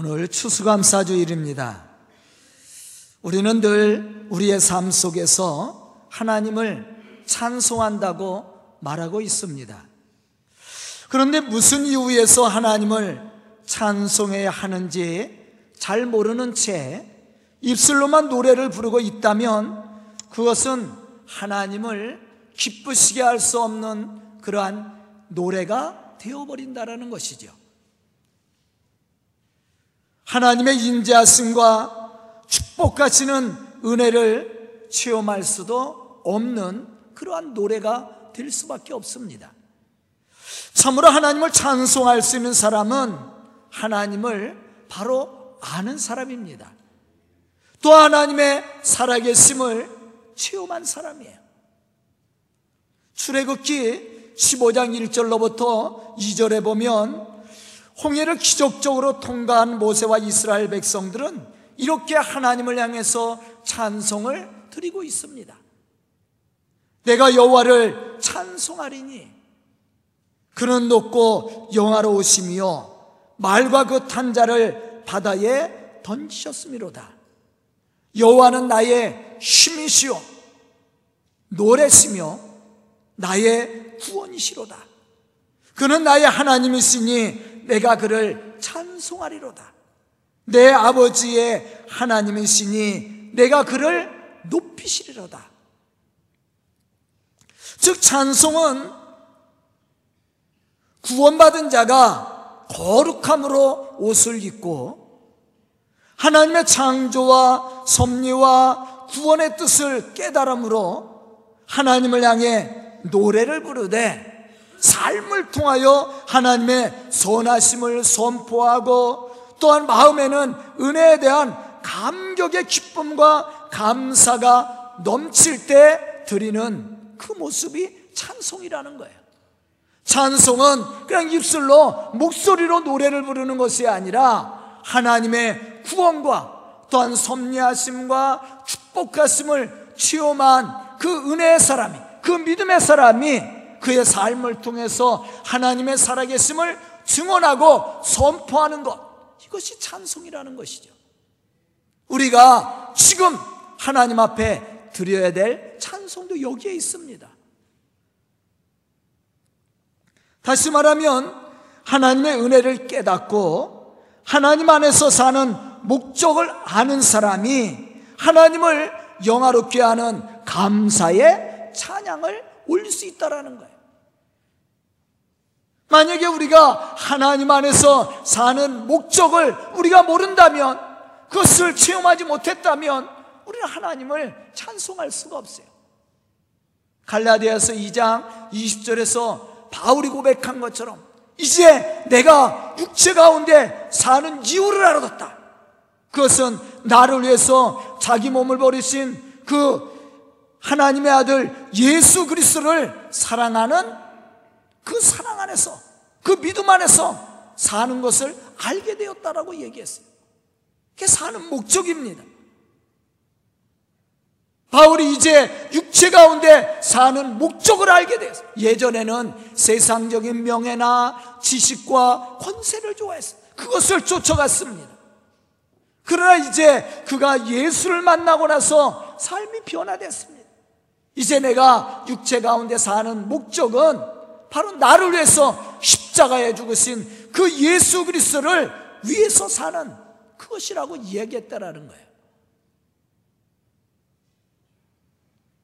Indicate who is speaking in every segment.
Speaker 1: 오늘 추수감사주일입니다. 우리는 늘 우리의 삶 속에서 하나님을 찬송한다고 말하고 있습니다. 그런데 무슨 이유에서 하나님을 찬송해야 하는지 잘 모르는 채 입술로만 노래를 부르고 있다면 그것은 하나님을 기쁘시게 할 수 없는 그러한 노래가 되어버린다라는 것이죠. 하나님의 인자하심과 축복하시는 은혜를 체험할 수도 없는 그러한 노래가 될 수밖에 없습니다. 참으로 하나님을 찬송할 수 있는 사람은 하나님을 바로 아는 사람입니다. 또 하나님의 살아계심을 체험한 사람이에요. 출애굽기 15장 1절로부터 2절에 보면 홍해를 기적적으로 통과한 모세와 이스라엘 백성들은 이렇게 하나님을 향해서 찬송을 드리고 있습니다. 내가 여호와를 찬송하리니 그는 높고 영화로우시며 말과 그 탄자를 바다에 던지셨음이로다. 여호와는 나의 힘이시요 노래시며 나의 구원이시로다. 그는 나의 하나님이시니 내가 그를 찬송하리로다. 내 아버지의 하나님이시니 내가 그를 높이시리로다. 즉 찬송은 구원받은 자가 거룩함으로 옷을 입고 하나님의 창조와 섭리와 구원의 뜻을 깨달음으로 하나님을 향해 노래를 부르되 삶을 통하여 하나님의 선하심을 선포하고 또한 마음에는 은혜에 대한 감격의 기쁨과 감사가 넘칠 때 드리는 그 모습이 찬송이라는 거예요. 찬송은 그냥 입술로 목소리로 노래를 부르는 것이 아니라 하나님의 구원과 또한 섭리하심과 축복하심을 체험한 그 은혜의 사람이 그 믿음의 사람이 그의 삶을 통해서 하나님의 살아계심을 증언하고 선포하는 것 이것이 찬송이라는 것이죠. 우리가 지금 하나님 앞에 드려야 될 찬송도 여기에 있습니다. 다시 말하면 하나님의 은혜를 깨닫고 하나님 안에서 사는 목적을 아는 사람이 하나님을 영화롭게 하는 감사의 찬양을 올릴 수 있다라는 거예요. 만약에 우리가 하나님 안에서 사는 목적을 우리가 모른다면 그것을 체험하지 못했다면 우리는 하나님을 찬송할 수가 없어요. 갈라디아서 2장 20절에서 바울이 고백한 것처럼 이제 내가 육체 가운데 사는 이유를 알아뒀다. 그것은 나를 위해서 자기 몸을 버리신 그 하나님의 아들 예수 그리스도를 사랑하는 그 사랑 안에서 그 믿음 안에서 사는 것을 알게 되었다라고 얘기했어요. 그게 사는 목적입니다. 바울이 이제 육체 가운데 사는 목적을 알게 됐어요. 예전에는 세상적인 명예나 지식과 권세를 좋아했어요. 그것을 쫓아갔습니다. 그러나 이제 그가 예수를 만나고 나서 삶이 변화됐습니다. 이제 내가 육체 가운데 사는 목적은 바로 나를 위해서 십자가에 죽으신 그 예수 그리스도를 위해서 사는 그것이라고 이야기했다라는 거예요.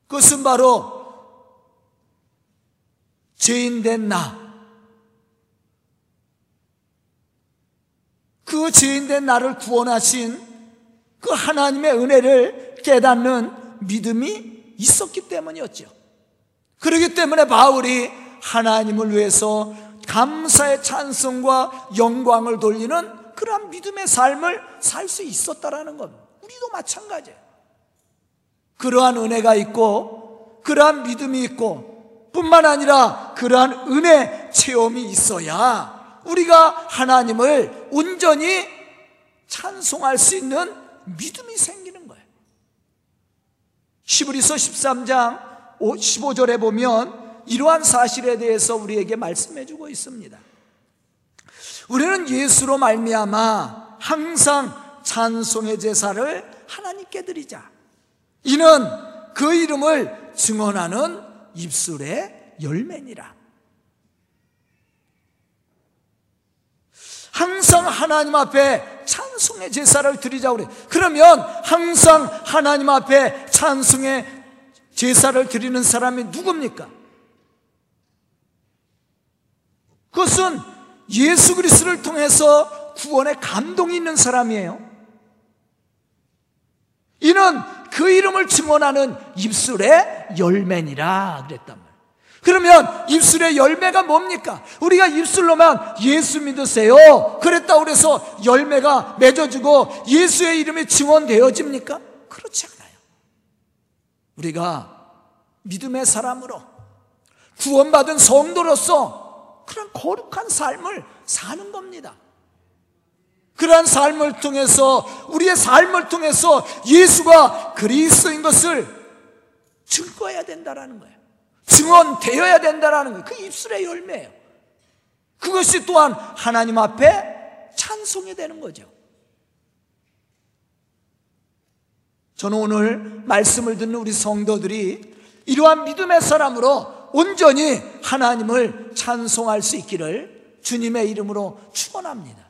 Speaker 1: 그것은 바로 죄인된 나. 그 죄인된 나를 구원하신 그 하나님의 은혜를 깨닫는 믿음이 있었기 때문이었죠. 그렇기 때문에 바울이 하나님을 위해서 감사의 찬송과 영광을 돌리는 그러한 믿음의 삶을 살 수 있었다라는 것. 우리도 마찬가지예요. 그러한 은혜가 있고 그러한 믿음이 있고 뿐만 아니라 그러한 은혜 체험이 있어야 우리가 하나님을 온전히 찬송할 수 있는 믿음이 생기는 거예요. 시브리서 13장 15절에 보면 이러한 사실에 대해서 우리에게 말씀해 주고 있습니다. 우리는 예수로 말미암아 항상 찬송의 제사를 하나님께 드리자. 이는 그 이름을 증언하는 입술의 열매니라. 항상 하나님 앞에 찬송의 제사를 드리자 그래. 그러면 항상 하나님 앞에 찬송의 제사를 드리는 사람이 누굽니까? 그것은 예수 그리스도를 통해서 구원의 감동이 있는 사람이에요. 이는 그 이름을 증언하는 입술의 열매니라 그랬단 말이에요. 그러면 입술의 열매가 뭡니까? 우리가 입술로만 예수 믿으세요. 그랬다 그래서 열매가 맺어지고 예수의 이름이 증언되어집니까? 그렇지 않아요. 우리가 믿음의 사람으로 구원받은 성도로서 그런 거룩한 삶을 사는 겁니다. 그러한 삶을 통해서 우리의 삶을 통해서 예수가 그리스도인 것을 증거해야 된다라는 거예요. 증언되어야 된다라는 거예요. 그 입술의 열매예요. 그것이 또한 하나님 앞에 찬송이 되는 거죠. 저는 오늘 말씀을 듣는 우리 성도들이 이러한 믿음의 사람으로 온전히 하나님을 찬송할 수 있기를 주님의 이름으로 축원합니다.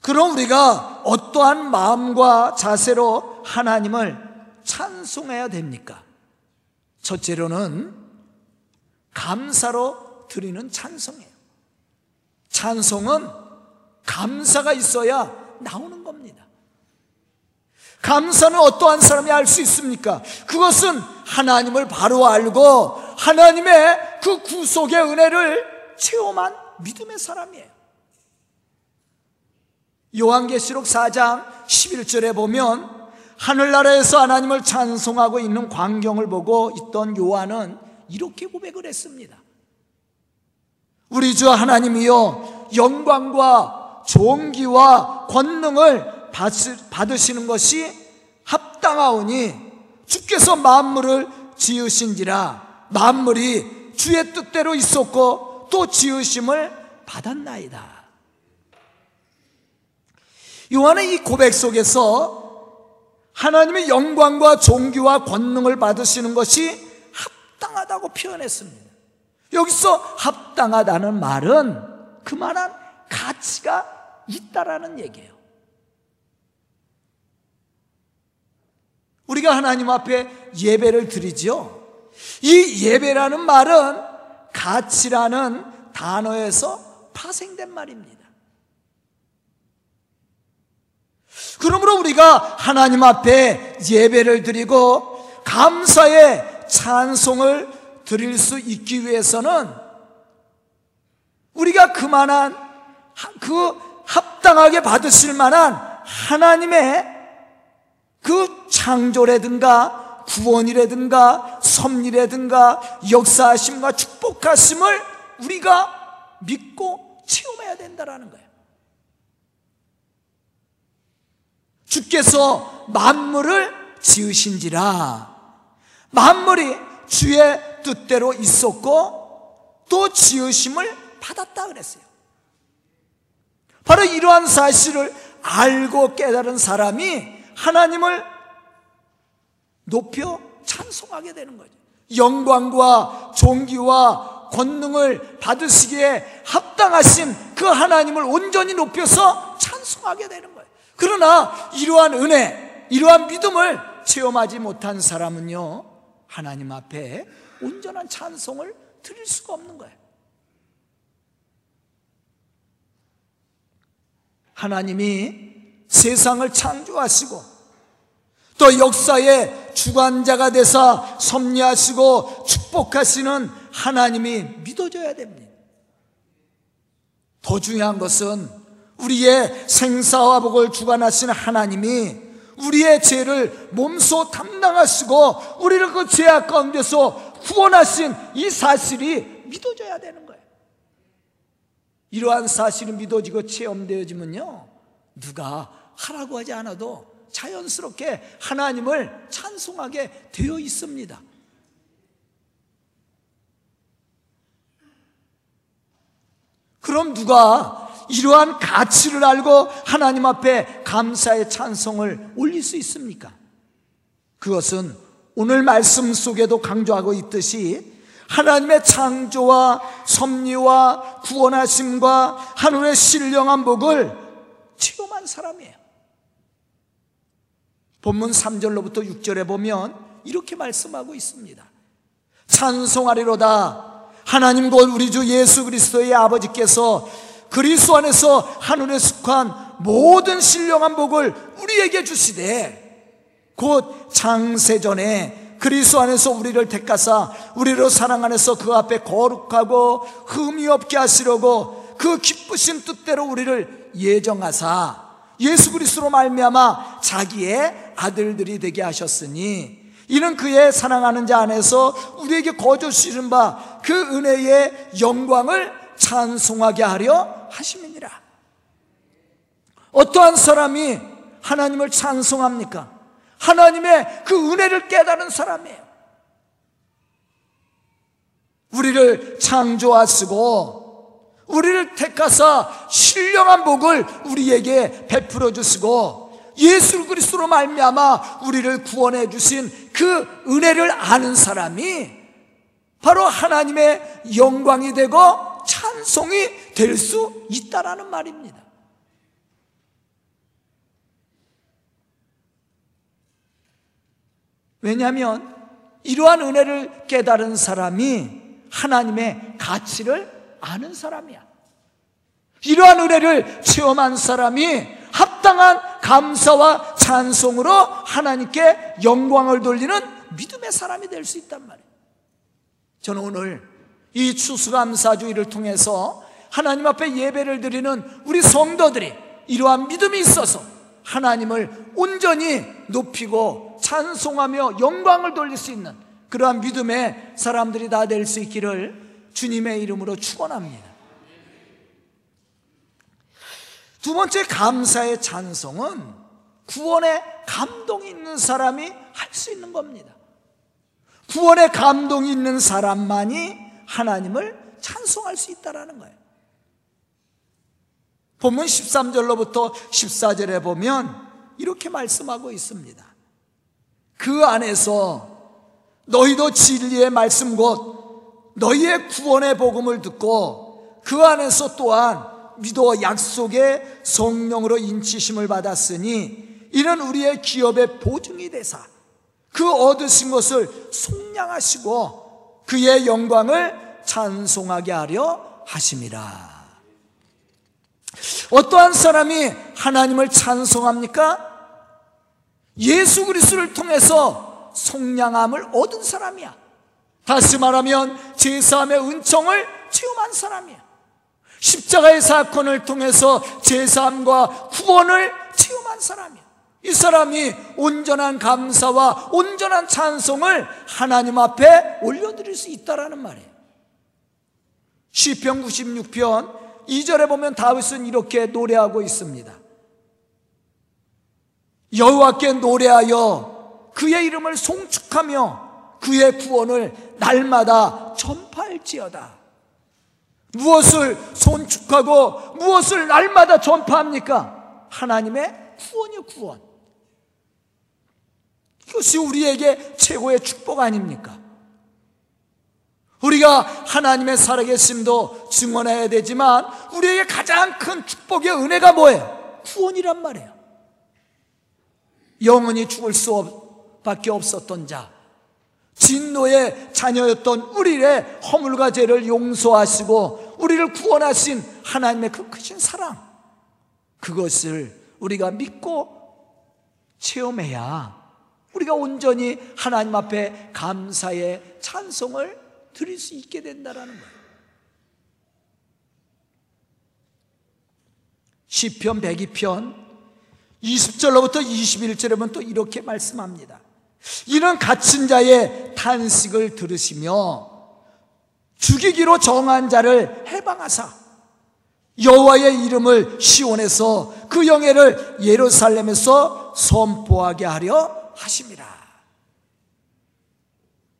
Speaker 1: 그럼 우리가 어떠한 마음과 자세로 하나님을 찬송해야 됩니까? 첫째로는 감사로 드리는 찬송이에요. 찬송은 감사가 있어야 나오는 겁니다. 감사는 어떠한 사람이 알 수 있습니까? 그것은 하나님을 바로 알고 하나님의 그 구속의 은혜를 체험한 믿음의 사람이에요. 요한계시록 4장 11절에 보면 하늘나라에서 하나님을 찬송하고 있는 광경을 보고 있던 요한은 이렇게 고백을 했습니다. 우리 주 하나님이여 영광과 존귀와 권능을 받으시는 것이 합당하오니 주께서 만물을 지으신지라 만물이 주의 뜻대로 있었고 또 지으심을 받았나이다. 요한은 이 고백 속에서 하나님의 영광과 종교와 권능을 받으시는 것이 합당하다고 표현했습니다. 여기서 합당하다는 말은 그만한 가치가 있다라는 얘기예요. 우리가 하나님 앞에 예배를 드리죠. 이 예배라는 말은 가치라는 단어에서 파생된 말입니다. 그러므로 우리가 하나님 앞에 예배를 드리고 감사의 찬송을 드릴 수 있기 위해서는 우리가 그만한 그 합당하게 받으실 만한 하나님의 그 창조라든가 구원이라든가 섭리라든가 역사하심과 축복하심을 우리가 믿고 체험해야 된다라는 거예요. 주께서 만물을 지으신지라 만물이 주의 뜻대로 있었고 또 지으심을 받았다 그랬어요. 바로 이러한 사실을 알고 깨달은 사람이 하나님을 높여 찬송하게 되는 거죠. 영광과 존귀와 권능을 받으시기에 합당하신 그 하나님을 온전히 높여서 찬송하게 되는 거예요. 그러나 이러한 은혜, 이러한 믿음을 체험하지 못한 사람은요, 하나님 앞에 온전한 찬송을 드릴 수가 없는 거예요. 하나님이 세상을 창조하시고 또 역사의 주관자가 되사 섭리하시고 축복하시는 하나님이 믿어져야 됩니다. 더 중요한 것은 우리의 생사와 복을 주관하시는 하나님이 우리의 죄를 몸소 담당하시고 우리를 그 죄악 가운데서 구원하신 이 사실이 믿어져야 되는 거예요. 이러한 사실이 믿어지고 체험되어지면요, 누가 하라고 하지 않아도 자연스럽게 하나님을 찬송하게 되어 있습니다. 그럼 누가 이러한 가치를 알고 하나님 앞에 감사의 찬송을 올릴 수 있습니까? 그것은 오늘 말씀 속에도 강조하고 있듯이 하나님의 창조와 섭리와 구원하심과 하늘의 신령한 복을 체험한 사람이에요. 본문 3절로부터 6절에 보면 이렇게 말씀하고 있습니다. 찬송하리로다. 하나님 곧 우리 주 예수 그리스도의 아버지께서 그리스도 안에서 하늘에 속한 모든 신령한 복을 우리에게 주시되 곧 창세전에 그리스도 안에서 우리를 택하사 우리로 사랑 안에서 그 앞에 거룩하고 흠이 없게 하시려고 그 기쁘신 뜻대로 우리를 예정하사 예수 그리스도로 말미암아 자기의 아들들이 되게 하셨으니 이는 그의 사랑하는 자 안에서 우리에게 거저 주시는 바 그 은혜의 영광을 찬송하게 하려 하심이니라. 어떠한 사람이 하나님을 찬송합니까? 하나님의 그 은혜를 깨달은 사람이에요. 우리를 창조하시고 우리를 택하사 신령한 복을 우리에게 베풀어 주시고 예수 그리스도로 말미암아 우리를 구원해 주신 그 은혜를 아는 사람이 바로 하나님의 영광이 되고 찬송이 될 수 있다라는 말입니다. 왜냐하면 이러한 은혜를 깨달은 사람이 하나님의 가치를 아는 사람이야. 이러한 은혜를 체험한 사람이 합당한 감사와 찬송으로 하나님께 영광을 돌리는 믿음의 사람이 될 수 있단 말이에요. 저는 오늘 이 추수감사주의를 통해서 하나님 앞에 예배를 드리는 우리 성도들이 이러한 믿음이 있어서 하나님을 온전히 높이고 찬송하며 영광을 돌릴 수 있는 그러한 믿음의 사람들이 다 될 수 있기를 주님의 이름으로 축원합니다. 두 번째 감사의 찬송은 구원의 감동이 있는 사람이 할 수 있는 겁니다. 구원의 감동이 있는 사람만이 하나님을 찬송할 수 있다라는 거예요. 본문 13절로부터 14절에 보면 이렇게 말씀하고 있습니다. 그 안에서 너희도 진리의 말씀 곧 너희의 구원의 복음을 듣고 그 안에서 또한 믿어 약속의 성령으로 인치심을 받았으니 이는 우리의 기업의 보증이 되사 그 얻으신 것을 속량하시고 그의 영광을 찬송하게 하려 하심이라. 어떠한 사람이 하나님을 찬송합니까? 예수 그리스도를 통해서 속량함을 얻은 사람이야. 다시 말하면 제사함의 은총을 체험한 사람이야. 십자가의 사건을 통해서 제사함과 구원을 체험한 사람이야. 이 사람이 온전한 감사와 온전한 찬송을 하나님 앞에 올려드릴 수 있다라는 말이에요. 시편 96편 2절에 보면 다윗은 이렇게 노래하고 있습니다. 여호와께 노래하여 그의 이름을 송축하며 그의 구원을 날마다 전파할지어다. 무엇을 손축하고 무엇을 날마다 전파합니까? 하나님의 구원이요 구원. 이것이 우리에게 최고의 축복 아닙니까? 우리가 하나님의 살아계심도 증언해야 되지만 우리에게 가장 큰 축복의 은혜가 뭐예요? 구원이란 말이에요. 영원히 죽을 수 밖에 없었던 자, 진노의 자녀였던 우리의 허물과 죄를 용서하시고 우리를 구원하신 하나님의 그 크신 사랑, 그것을 우리가 믿고 체험해야 우리가 온전히 하나님 앞에 감사의 찬송을 드릴 수 있게 된다라는 거예요. 시편 102편 20절로부터 21절에 보면 또 이렇게 말씀합니다. 이는 갇힌 자의 탄식을 들으시며 죽이기로 정한 자를 해방하사 여호와의 이름을 시온에서 그 영예를 예루살렘에서 선포하게 하려 하심이라.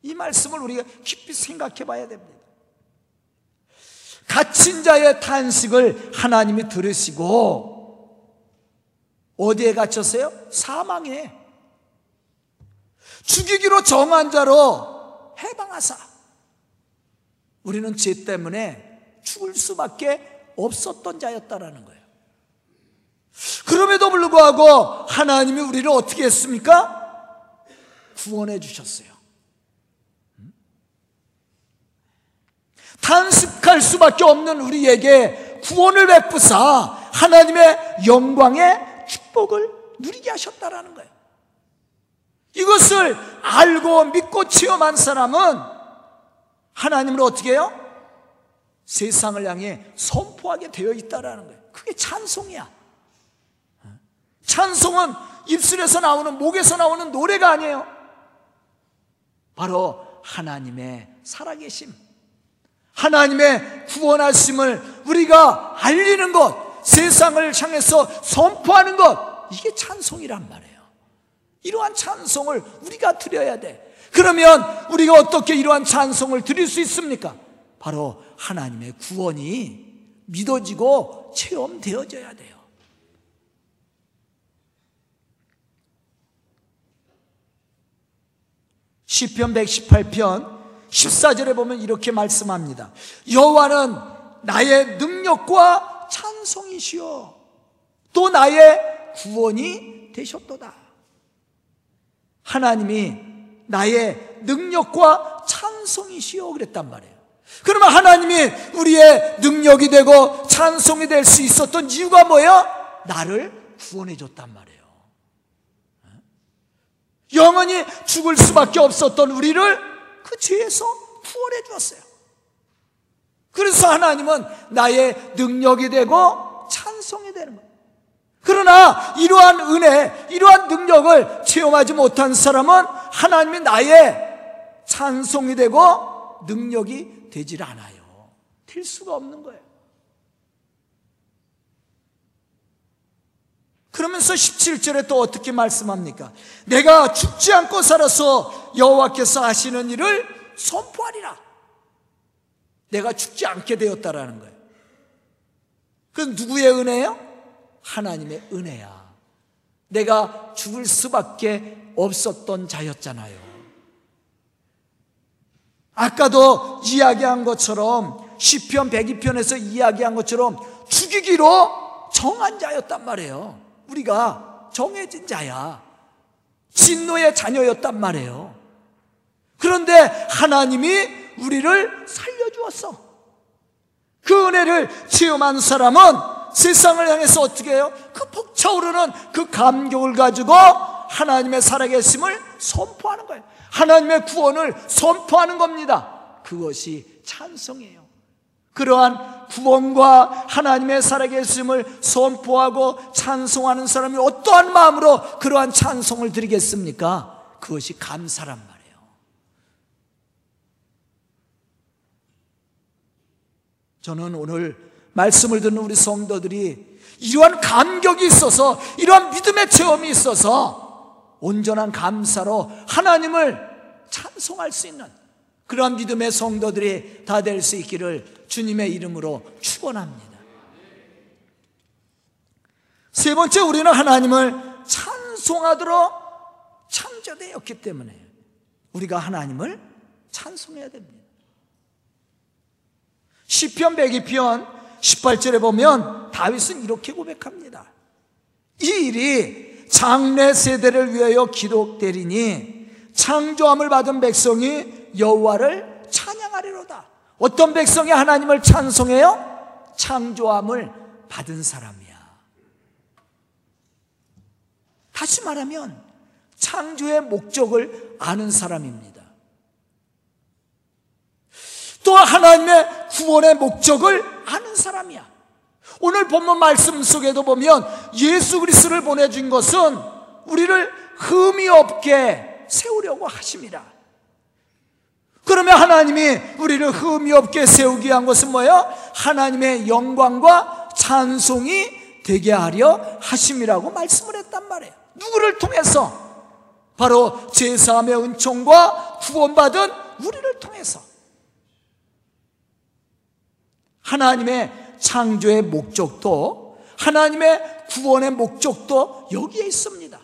Speaker 1: 이 말씀을 우리가 깊이 생각해 봐야 됩니다. 갇힌 자의 탄식을 하나님이 들으시고 어디에 갇혔어요? 사망에 죽이기로 정한 자로 해방하사 우리는 죄 때문에 죽을 수밖에 없었던 자였다라는 거예요. 그럼에도 불구하고 하나님이 우리를 어떻게 했습니까? 구원해 주셨어요. 탄식할 수밖에 없는 우리에게 구원을 베푸사 하나님의 영광의 축복을 누리게 하셨다라는 거예요. 이것을 알고 믿고 체험한 사람은 하나님을 어떻게 해요? 세상을 향해 선포하게 되어 있다라는 거예요. 그게 찬송이야. 찬송은 입술에서 나오는 목에서 나오는 노래가 아니에요. 바로 하나님의 살아계심, 하나님의 구원하심을 우리가 알리는 것, 세상을 향해서 선포하는 것, 이게 찬송이란 말이에요. 이러한 찬송을 우리가 드려야 돼. 그러면 우리가 어떻게 이러한 찬송을 드릴 수 있습니까? 바로 하나님의 구원이 믿어지고 체험되어져야 돼요. 시편 118편 14절에 보면 이렇게 말씀합니다. 여호와는 나의 능력과 찬송이시요 또 나의 구원이 되셨도다. 하나님이 나의 능력과 찬송이시요 그랬단 말이에요. 그러면 하나님이 우리의 능력이 되고 찬송이 될 수 있었던 이유가 뭐예요? 나를 구원해 줬단 말이에요. 영원히 죽을 수밖에 없었던 우리를 그 죄에서 구원해 주었어요. 그래서 하나님은 나의 능력이 되고 찬송이 되는 거예요. 그러나 이러한 은혜, 이러한 능력을 체험하지 못한 사람은 하나님이 나의 찬송이 되고 능력이 되질 않아요. 될 수가 없는 거예요. 그러면서 17절에 또 어떻게 말씀합니까? 내가 죽지 않고 살아서 여호와께서 하시는 일을 선포하리라. 내가 죽지 않게 되었다라는 거예요. 그 누구의 은혜요? 하나님의 은혜야. 내가 죽을 수밖에 없었던 자였잖아요. 아까도 이야기한 것처럼 시편 102편에서 이야기한 것처럼 죽이기로 정한 자였단 말이에요. 우리가 정해진 자야. 진노의 자녀였단 말이에요. 그런데 하나님이 우리를 살려주었어. 그 은혜를 체험한 사람은 세상을 향해서 어떻게 해요? 그 벅차오르는 그 감격을 가지고 하나님의 살아계심을 선포하는 거예요. 하나님의 구원을 선포하는 겁니다. 그것이 찬송이에요. 그러한 구원과 하나님의 살아계심을 선포하고 찬송하는 사람이 어떠한 마음으로 그러한 찬송을 드리겠습니까? 그것이 감사란 말이에요. 저는 오늘 말씀을 듣는 우리 성도들이 이러한 감격이 있어서 이러한 믿음의 체험이 있어서 온전한 감사로 하나님을 찬송할 수 있는 그러한 믿음의 성도들이 다 될 수 있기를 주님의 이름으로 축원합니다. 세 번째 우리는 하나님을 찬송하도록 창조되었기 때문에 우리가 하나님을 찬송해야 됩니다. 시편 102편 18절에 보면 다윗은 이렇게 고백합니다. 이 일이 장래 세대를 위하여 기록되리니 창조함을 받은 백성이 여호와를 찬양하리로다. 어떤 백성이 하나님을 찬송해요? 창조함을 받은 사람이야. 다시 말하면 창조의 목적을 아는 사람입니다. 또 하나님의 구원의 목적을 아는 사람이야. 오늘 본문 말씀 속에도 보면 예수 그리스도를 보내준 것은 우리를 흠이 없게 세우려고 하십니다. 그러면 하나님이 우리를 흠이 없게 세우기 위한 것은 뭐예요? 하나님의 영광과 찬송이 되게 하려 하심이라고 말씀을 했단 말이에요. 누구를 통해서? 바로 제사함의 은총과 구원받은 우리를 통해서. 하나님의 창조의 목적도 하나님의 구원의 목적도 여기에 있습니다.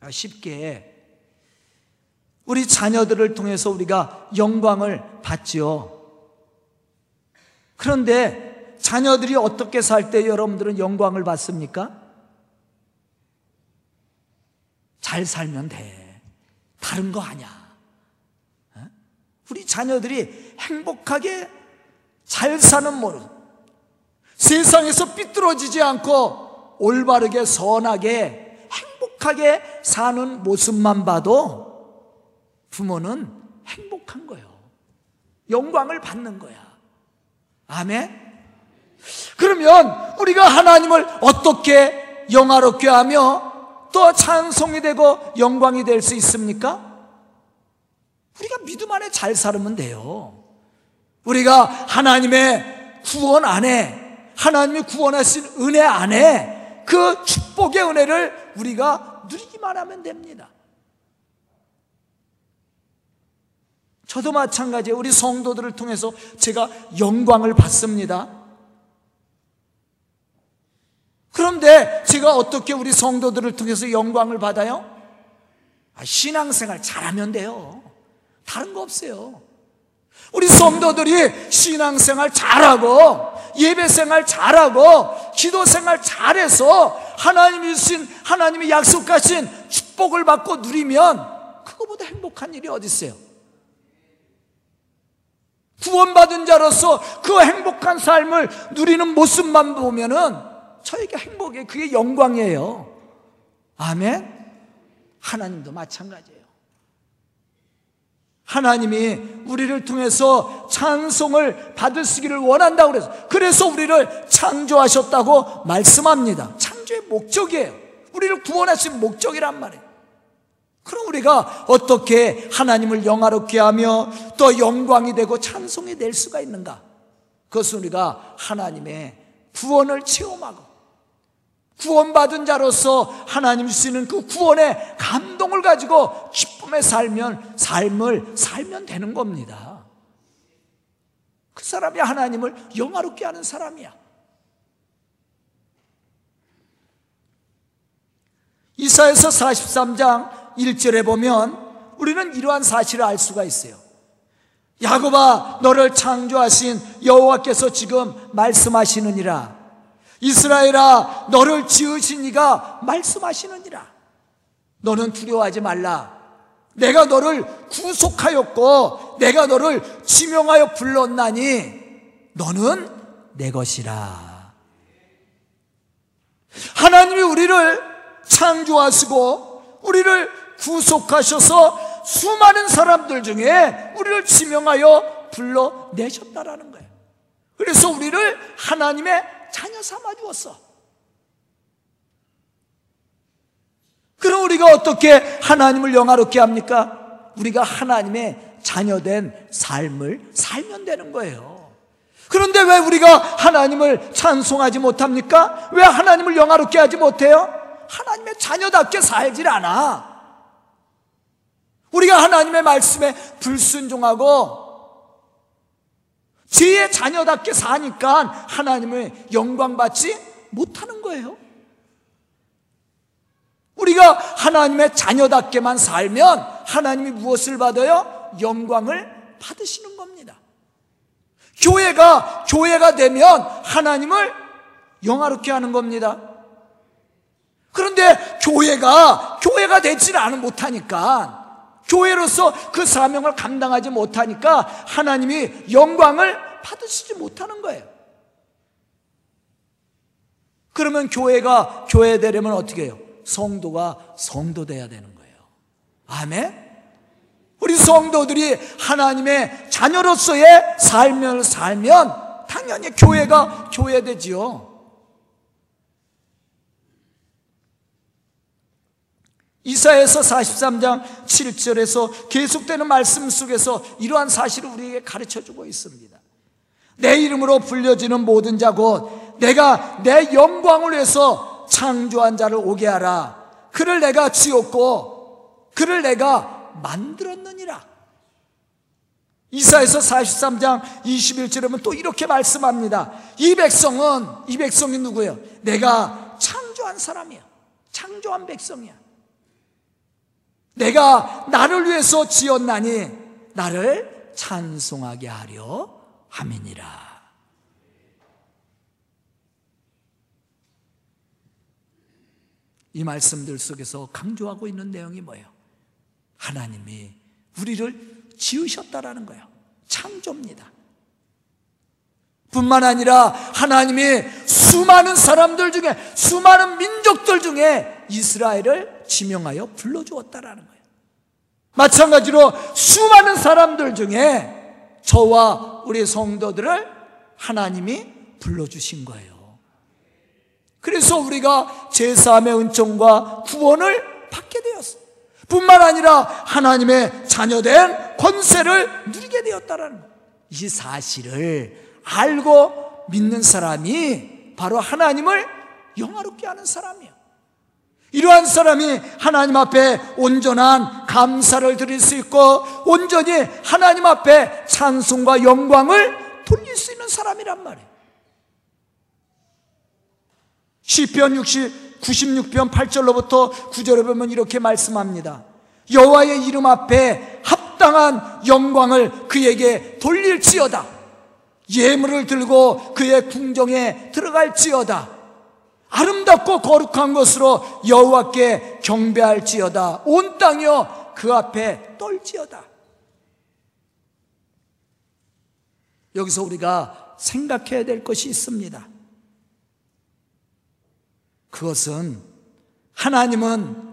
Speaker 1: 아, 쉽게 우리 자녀들을 통해서 우리가 영광을 받지요. 그런데 자녀들이 어떻게 살 때 여러분들은 영광을 받습니까? 잘 살면 돼. 다른 거 아니야. 어? 우리 자녀들이 행복하게 잘 사는 모습. 세상에서 삐뚤어지지 않고 올바르게 선하게 행복하게 사는 모습만 봐도 부모는 행복한 거예요. 영광을 받는 거야. 아멘? 그러면 우리가 하나님을 어떻게 영화롭게 하며 또 찬송이 되고 영광이 될 수 있습니까? 우리가 믿음 안에 잘 살면 돼요. 우리가 하나님의 구원 안에 하나님이 구원하신 은혜 안에 그 축복의 은혜를 우리가 누리기만 하면 됩니다. 저도 마찬가지예요. 우리 성도들을 통해서 제가 영광을 받습니다. 그런데 제가 어떻게 우리 성도들을 통해서 영광을 받아요? 아, 신앙생활 잘하면 돼요. 다른 거 없어요. 우리 성도들이 신앙생활 잘하고 예배생활 잘하고 기도생활 잘해서 하나님이 주신 하나님이 약속하신 축복을 받고 누리면 그거보다 행복한 일이 어디 있어요? 구원받은 자로서 그 행복한 삶을 누리는 모습만 보면은 저에게 행복이 그게 영광이에요. 아멘. 하나님도 마찬가지예요. 하나님이 우리를 통해서 찬송을 받으시기를 원한다고 그래서 그래서 우리를 창조하셨다고 말씀합니다. 창조의 목적이에요. 우리를 구원하신 목적이란 말이에요. 그럼 우리가 어떻게 하나님을 영화롭게 하며 또 영광이 되고 찬송이 될 수가 있는가? 그것은 우리가 하나님의 구원을 체험하고 구원받은 자로서 하나님 주시는 그 구원의 감동을 가지고 기쁨에 살면 삶을 살면 되는 겁니다. 그 사람이 하나님을 영화롭게 하는 사람이야. 이사에서 43장 1절에 보면 우리는 이러한 사실을 알 수가 있어요. 야곱아 너를 창조하신 여호와께서 지금 말씀하시느니라 이스라엘아 너를 지으신 이가 말씀하시느니라. 너는 두려워하지 말라. 내가 너를 구속하였고 내가 너를 지명하여 불렀나니 너는 내 것이라. 하나님이 우리를 창조하시고 우리를 구속하셔서 수많은 사람들 중에 우리를 지명하여 불러내셨다라는 거예요. 그래서 우리를 하나님의 자녀 삼아 주었어. 그럼 우리가 어떻게 하나님을 영화롭게 합니까? 우리가 하나님의 자녀된 삶을 살면 되는 거예요. 그런데 왜 우리가 하나님을 찬송하지 못합니까? 왜 하나님을 영화롭게 하지 못해요? 하나님의 자녀답게 살질 않아. 우리가 하나님의 말씀에 불순종하고 죄의 자녀답게 사니까 하나님의 영광 받지 못하는 거예요. 우리가 하나님의 자녀답게만 살면 하나님이 무엇을 받아요? 영광을 받으시는 겁니다. 교회가 교회가 되면 하나님을 영화롭게 하는 겁니다. 그런데 교회가 교회가 되지 않은 못하니까 교회로서 그 사명을 감당하지 못하니까 하나님이 영광을 받으시지 못하는 거예요. 그러면 교회가 교회 되려면 어떻게 해요? 성도가 성도 돼야 되는 거예요. 아멘? 우리 성도들이 하나님의 자녀로서의 삶을 살면 당연히 교회가 교회 되지요. 이사에서 43장 7절에서 계속되는 말씀 속에서 이러한 사실을 우리에게 가르쳐 주고 있습니다. 내 이름으로 불려지는 모든 자 곧 내가 내 영광을 위해서 창조한 자를 오게 하라. 그를 내가 지었고 그를 내가 만들었느니라. 이사에서 43장 21절에 보면 또 이렇게 말씀합니다. 이 백성은, 이 백성이 누구예요? 내가 창조한 사람이야. 창조한 백성이야. 내가 나를 위해서 지었나니 나를 찬송하게 하려 함이니라. 이 말씀들 속에서 강조하고 있는 내용이 뭐예요? 하나님이 우리를 지으셨다라는 거예요. 창조입니다. 뿐만 아니라 하나님이 수많은 사람들 중에 수많은 민족들 중에 이스라엘을 지명하여 불러주었다라는 거예요. 마찬가지로 수많은 사람들 중에 저와 우리 성도들을 하나님이 불러주신 거예요. 그래서 우리가 제3의 은총과 구원을 받게 되었어요. 뿐만 아니라 하나님의 자녀된 권세를 누리게 되었다라는 거예요. 이 사실을 알고 믿는 사람이 바로 하나님을 영화롭게 하는 사람이에요. 이러한 사람이 하나님 앞에 온전한 감사를 드릴 수 있고 온전히 하나님 앞에 찬송과 영광을 돌릴 수 있는 사람이란 말이에요. 시편 60 96편 8절로부터 9절에 보면 이렇게 말씀합니다. 여호와의 이름 앞에 합당한 영광을 그에게 돌릴지어다. 예물을 들고 그의 궁정에 들어갈지어다. 아름답고 거룩한 것으로 여호와께 경배할지어다. 온 땅이여 그 앞에 떨지어다. 여기서 우리가 생각해야 될 것이 있습니다. 그것은 하나님은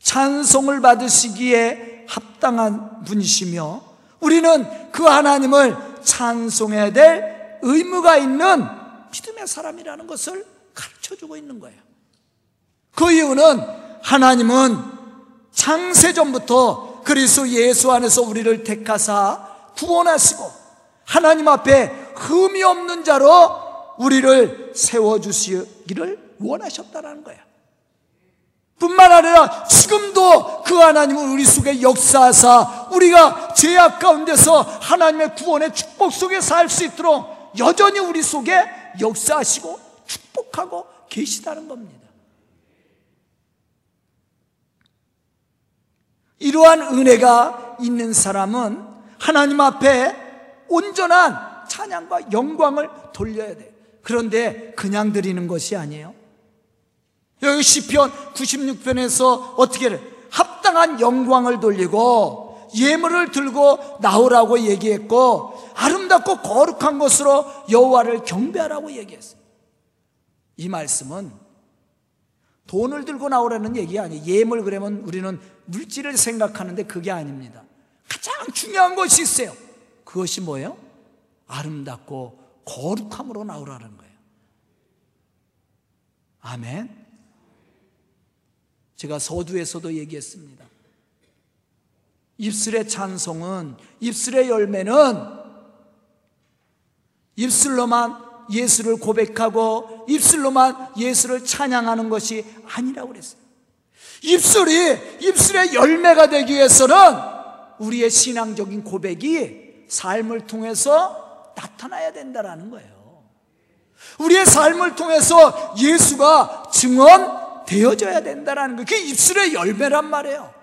Speaker 1: 찬송을 받으시기에 합당한 분이시며 우리는 그 하나님을 찬송해야 될 의무가 있는 믿음의 사람이라는 것을 가르쳐 주고 있는 거예요. 그 이유는 하나님은 창세 전부터 그리스도 예수 안에서 우리를 택하사 구원하시고 하나님 앞에 흠이 없는 자로 우리를 세워 주시기를 원하셨다는 거예요. 뿐만 아니라 지금도 그 하나님은 우리 속에 역사하사 우리가 죄악 가운데서 하나님의 구원의 축복 속에 살 수 있도록 여전히 우리 속에 역사하시고 축복하고 계시다는 겁니다. 이러한 은혜가 있는 사람은 하나님 앞에 온전한 찬양과 영광을 돌려야 돼요. 그런데 그냥 드리는 것이 아니에요. 여기 시편 96편에서 어떻게 해 합당한 영광을 돌리고 예물을 들고 나오라고 얘기했고 아름답고 거룩한 것으로 여호와를 경배하라고 얘기했어요. 이 말씀은 돈을 들고 나오라는 얘기 아니에요. 예물 그러면 우리는 물질을 생각하는데 그게 아닙니다. 가장 중요한 것이 있어요. 그것이 뭐예요? 아름답고 거룩함으로 나오라는 거예요. 아멘. 제가 서두에서도 얘기했습니다. 입술의 찬송은, 입술의 열매는 입술로만 예수를 고백하고 입술로만 예수를 찬양하는 것이 아니라고 그랬어요. 입술이 입술의 열매가 되기 위해서는 우리의 신앙적인 고백이 삶을 통해서 나타나야 된다라는 거예요. 우리의 삶을 통해서 예수가 증언 되어져야 된다는 거예요. 그게 입술의 열매란 말이에요.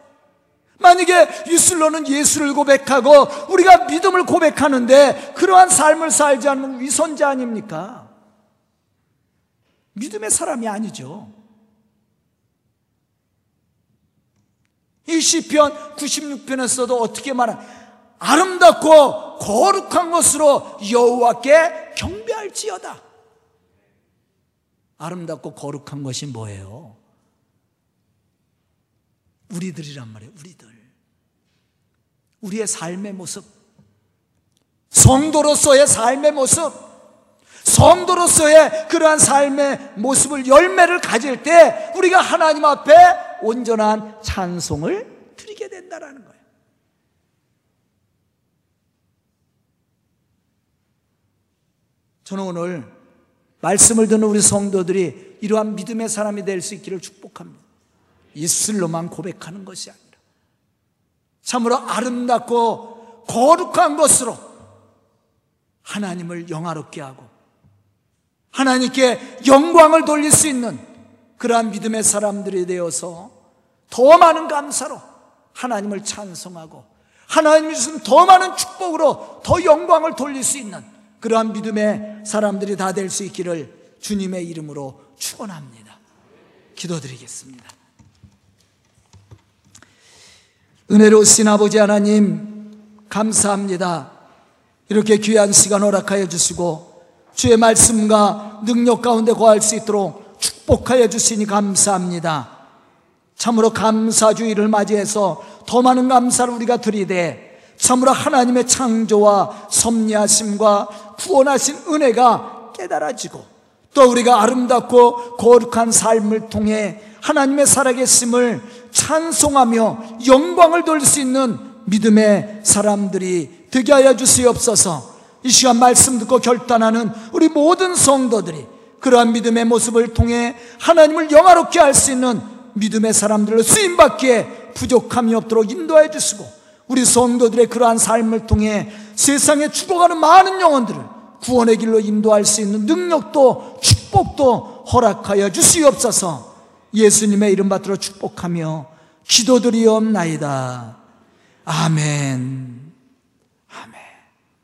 Speaker 1: 만약에 입술로는 예수를 고백하고 우리가 믿음을 고백하는데 그러한 삶을 살지 않으면 위선자 아닙니까? 믿음의 사람이 아니죠. 이 시편 96편에서도 어떻게 말하 아름답고 거룩한 것으로 여호와께 경배할지어다. 아름답고 거룩한 것이 뭐예요? 우리들이란 말이에요, 우리들. 우리의 삶의 모습. 성도로서의 삶의 모습. 성도로서의 그러한 삶의 모습을 열매를 가질 때 우리가 하나님 앞에 온전한 찬송을 드리게 된다는 거예요. 저는 오늘 말씀을 듣는 우리 성도들이 이러한 믿음의 사람이 될 수 있기를 축복합니다. 입술로만 고백하는 것이 아니라 참으로 아름답고 거룩한 것으로 하나님을 영화롭게 하고 하나님께 영광을 돌릴 수 있는 그러한 믿음의 사람들이 되어서 더 많은 감사로 하나님을 찬송하고 하나님이 주신 더 많은 축복으로 더 영광을 돌릴 수 있는 그러한 믿음의 사람들이 다 될 수 있기를 주님의 이름으로 축원합니다. 기도드리겠습니다. 은혜로우신 아버지 하나님 감사합니다. 이렇게 귀한 시간 허락하여 주시고 주의 말씀과 능력 가운데 거할 수 있도록 축복하여 주시니 감사합니다. 참으로 감사주의를 맞이해서 더 많은 감사를 우리가 드리되 참으로 하나님의 창조와 섭리하심과 구원하신 은혜가 깨달아지고 또 우리가 아름답고 거룩한 삶을 통해 하나님의 살아계심을 찬송하며 영광을 돌릴 수 있는 믿음의 사람들이 되게 하여 주시옵소서. 이 시간 말씀 듣고 결단하는 우리 모든 성도들이 그러한 믿음의 모습을 통해 하나님을 영화롭게 할 수 있는 믿음의 사람들로 쓰임받기에 부족함이 없도록 인도해 주시고 우리 성도들의 그러한 삶을 통해 세상에 죽어가는 많은 영혼들을 구원의 길로 인도할 수 있는 능력도 축복도 허락하여 주시옵소서 예수님의 이름 받들어 축복하며 기도드리옵나이다. 아멘.